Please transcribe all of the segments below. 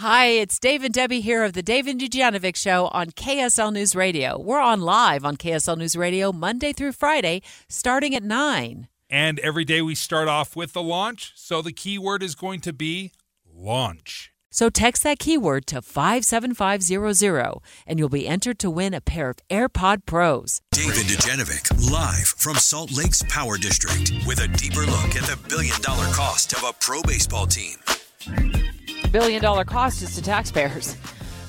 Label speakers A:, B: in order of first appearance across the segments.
A: Hi, it's Dave and Debbie here of the Dave and Dujanovic Show on KSL News Radio. We're on live on KSL News Radio Monday through Friday, starting at 9.
B: And every day we start off with the launch. So the keyword is going to be launch.
A: So text that keyword to 57500 and you'll be entered to win a pair of AirPod Pros.
C: David Dujanovic, live from Salt Lake's Power District, with a deeper look at the billion dollar cost of a pro baseball team
D: billion dollar cost is to taxpayers.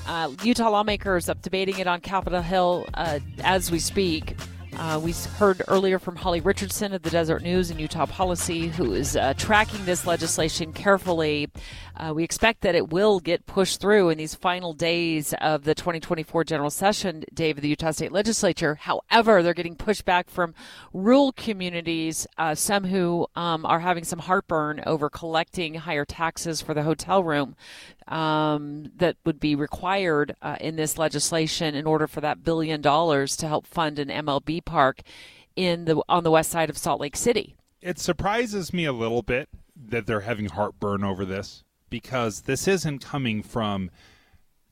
D: Uh, Utah lawmakers up debating it on Capitol Hill uh, as we speak. Uh, we heard earlier from Holly Richardson of the Deseret News and Utah Policy, who is uh, tracking this legislation carefully. Uh, we expect that it will get pushed through in these final days of the 2024 general session, Dave, of the Utah State Legislature. However, they're getting pushback from rural communities, uh, some who um, are having some heartburn over collecting higher taxes for the hotel room um, that would be required uh, in this legislation in order for that billion dollars to help fund an MLB park in the on the west side of Salt Lake City.
B: It surprises me a little bit that they're having heartburn over this because this isn't coming from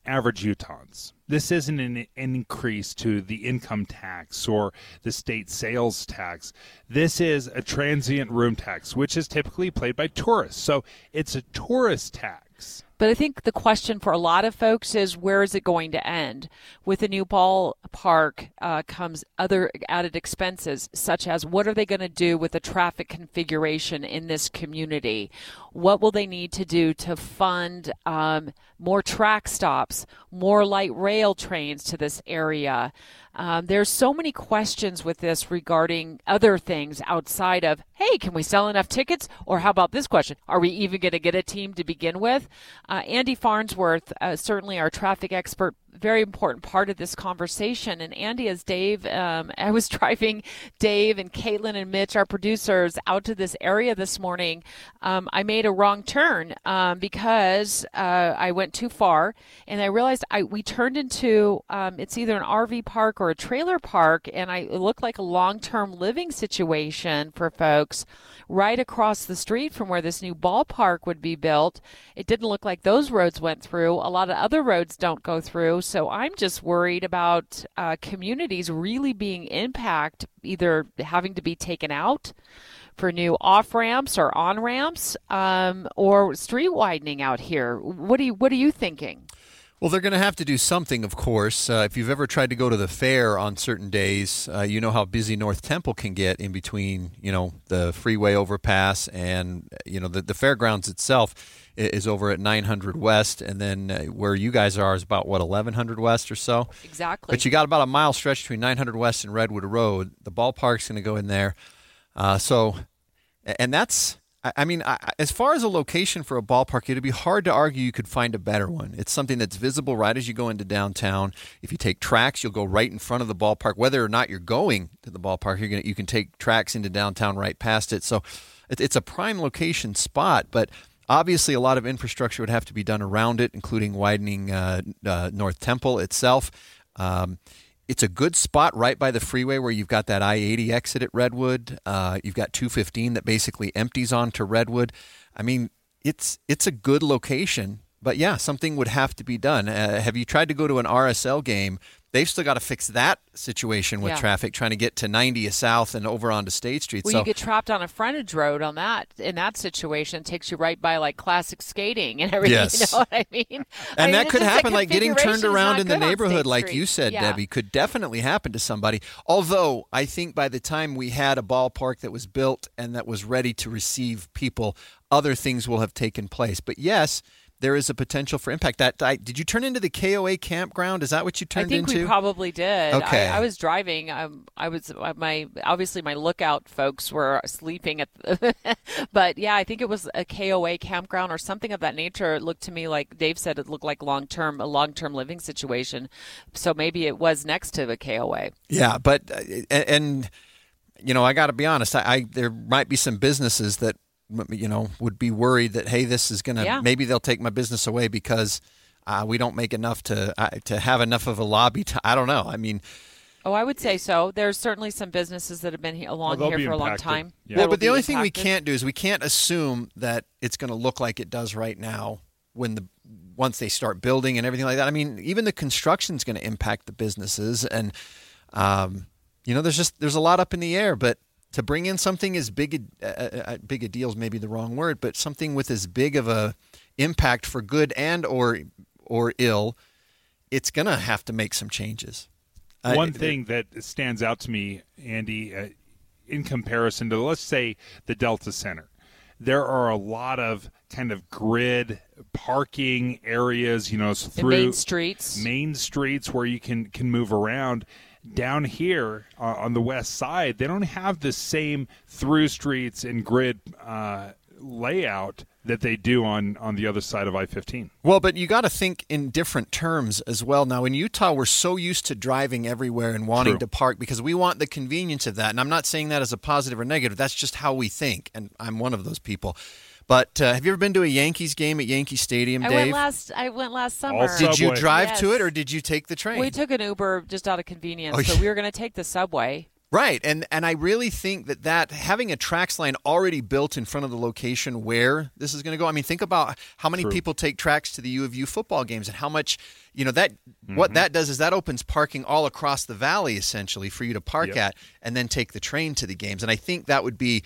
B: average Utahns. This isn't an increase to the income tax or the state sales tax. This is a transient room tax, which is typically played by tourists. So it's a tourist tax.
D: But I think the question for a lot of folks is where is it going to end? With a new ballpark uh, comes other added expenses, such as what are they going to do with the traffic configuration in this community? What will they need to do to fund um, more TRAX stops, more light rail trains to this area? Um, there's so many questions with this regarding other things outside of, hey, can we sell enough tickets? Or how about this question? Are we even going to get a team to begin with? Uh, Andy Farnsworth, uh, certainly our traffic expert, very important part of this conversation. And Andy, as Dave, um, I was driving Dave and Caitlin and Mitch, our producers, out to this area this morning. Um, I made a wrong turn um, because uh, I went too far, and I realized I we turned into um, it's either an RV park or a trailer park, and I it looked like a long-term living situation for folks right across the street from where this new ballpark would be built. It didn't look like those roads went through. A lot of other roads don't go through. So I'm just worried about uh, communities really being impacted, either having to be taken out for new off ramps or on ramps, um, or street widening out here. What do you What are you thinking?
E: Well, they're going to have to do something, of course. Uh, if you've ever tried to go to the fair on certain days, uh, you know how busy North Temple can get in between, you know, the freeway overpass and, you know, the, the fairgrounds itself is over at 900 West, and then uh, where you guys are is about what 1100 West or so.
D: Exactly.
E: But you got about a mile stretch between 900 West and Redwood Road. The ballpark's going to go in there, uh, so, and that's I mean, as far as a location for a ballpark, it'd be hard to argue you could find a better one. It's something that's visible right as you go into downtown. If you take TRAX, you'll go right in front of the ballpark. Whether or not you're going to the ballpark, you're gonna, you can take TRAX into downtown right past it. So it's a prime location spot, but obviously a lot of infrastructure would have to be done around it, including widening uh, uh, North Temple itself. Um, it's a good spot right by the freeway where you've got that I 80 exit at Redwood. Uh, you've got 215 that basically empties onto Redwood. I mean, it's it's a good location, but yeah, something would have to be done. Uh, have you tried to go to an RSL game they've still got to fix that situation with yeah. traffic trying to get to 90 south and over onto State Street.
D: Well,
E: so,
D: you get trapped on a frontage road on that in that situation. It takes you right by like classic skating and everything.
E: Yes.
D: You know what I mean?
E: And
D: I
E: that
D: mean,
E: could happen, like getting turned around in the neighborhood, like you said,
D: yeah.
E: Debbie, could definitely happen to somebody. Although I think by the time we had a ballpark that was built and that was ready to receive people, other things will have taken place. But yes there is a potential for impact. That I, did you turn into the KOA campground? Is that what you turned
D: into? I think
E: into?
D: we probably did.
E: Okay.
D: I, I was driving. Um, I was uh, my obviously my lookout folks were sleeping at, the, but yeah, I think it was a KOA campground or something of that nature. It looked to me like Dave said it looked like long term a long term living situation. So maybe it was next to the KOA.
E: Yeah, but uh, and you know I got to be honest. I, I there might be some businesses that you know, would be worried that hey, this is gonna
D: yeah.
E: maybe they'll take my business away because uh, we don't make enough to uh, to have enough of a lobby. To, I don't know. I mean.
D: Oh, I would say so. There's certainly some businesses that have been along
B: well,
D: here for
B: impacted.
D: a long time.
B: Yeah.
E: Well, but the only
D: impacted.
E: thing we can't do is we can't assume that it's going to look like it does right now when the once they start building and everything like that. I mean, even the construction is going to impact the businesses, and um, you know, there's just there's a lot up in the air. But to bring in something as big a uh, uh, big a deal is maybe the wrong word, but something with as big of a impact for good and or or ill, it's going to have to make some changes.
B: One thing that stands out to me, Andy, uh, in comparison to let's say the Delta Center, there are a lot of kind of grid parking areas, you know, through
D: main streets,
B: main streets where you can can move around. Down here uh, on the west side, they don't have the same through streets and grid uh, layout that they do on on the other side of I-15.
E: Well, but you got to think in different terms as well. Now in Utah, we're so used to driving everywhere and wanting
B: True.
E: to park because we want the convenience of that. And I'm not saying that as a positive or negative. That's just how we think, and I'm one of those people. But uh, have you ever been to a Yankees game at Yankee Stadium,
D: I
E: Dave?
D: went last. I went last summer.
B: Also-
E: did you
B: Subway.
E: drive to it or did you take the train?
D: we took an Uber just out of convenience,
E: Oh,
D: so we were going to take the subway.
E: Right, and and I really think that that having a TRAX line already built in front of the location where this is going to go. I mean, think about how many
B: True.
E: people take TRAX to the U of U football games, and how much you know that.
B: Mm-hmm.
E: What that does is that opens parking all across the valley essentially for you to park
B: Yep.
E: at, and then take the train to the games. And I think that would be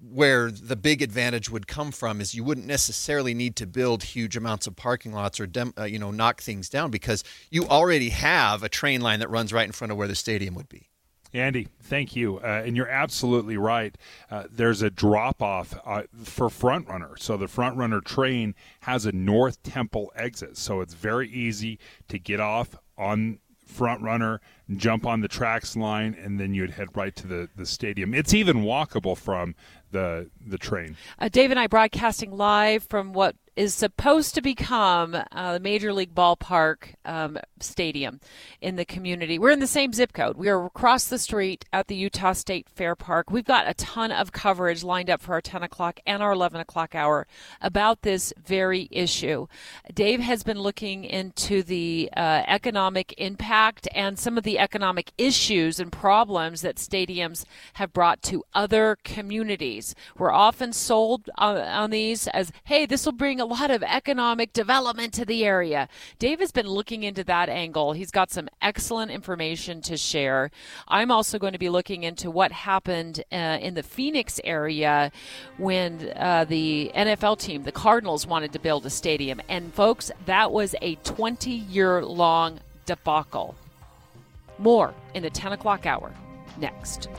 E: where the big advantage would come from is you wouldn't necessarily need to build huge amounts of parking lots or dem, uh, you know knock things down because you already have a train line that runs right in front of where the stadium would be.
B: Andy, thank you. Uh, and you're absolutely right. Uh, there's a drop off uh, for FrontRunner. So the FrontRunner train has a North Temple exit. So it's very easy to get off on FrontRunner, jump on the TRAX line, and then you'd head right to the, the stadium. It's even walkable from the the train.
D: Uh, Dave and I broadcasting live from what is supposed to become uh, the Major League Ballpark um, Stadium in the community. We're in the same zip code. We are across the street at the Utah State Fairpark. We've got a ton of coverage lined up for our 10 o'clock and our 11 o'clock hour about this very issue. Dave has been looking into the uh, economic impact and some of the economic issues and problems that stadiums have brought to other communities. We're often sold on, on these as, hey, this will bring a lot of economic development to the area. Dave has been looking into that angle. He's got some excellent information to share. I'm also going to be looking into what happened uh, in the Phoenix area when uh, the NFL team, the Cardinals, wanted to build a stadium. And folks, that was a 20 year long debacle. More in the 10 o'clock hour next.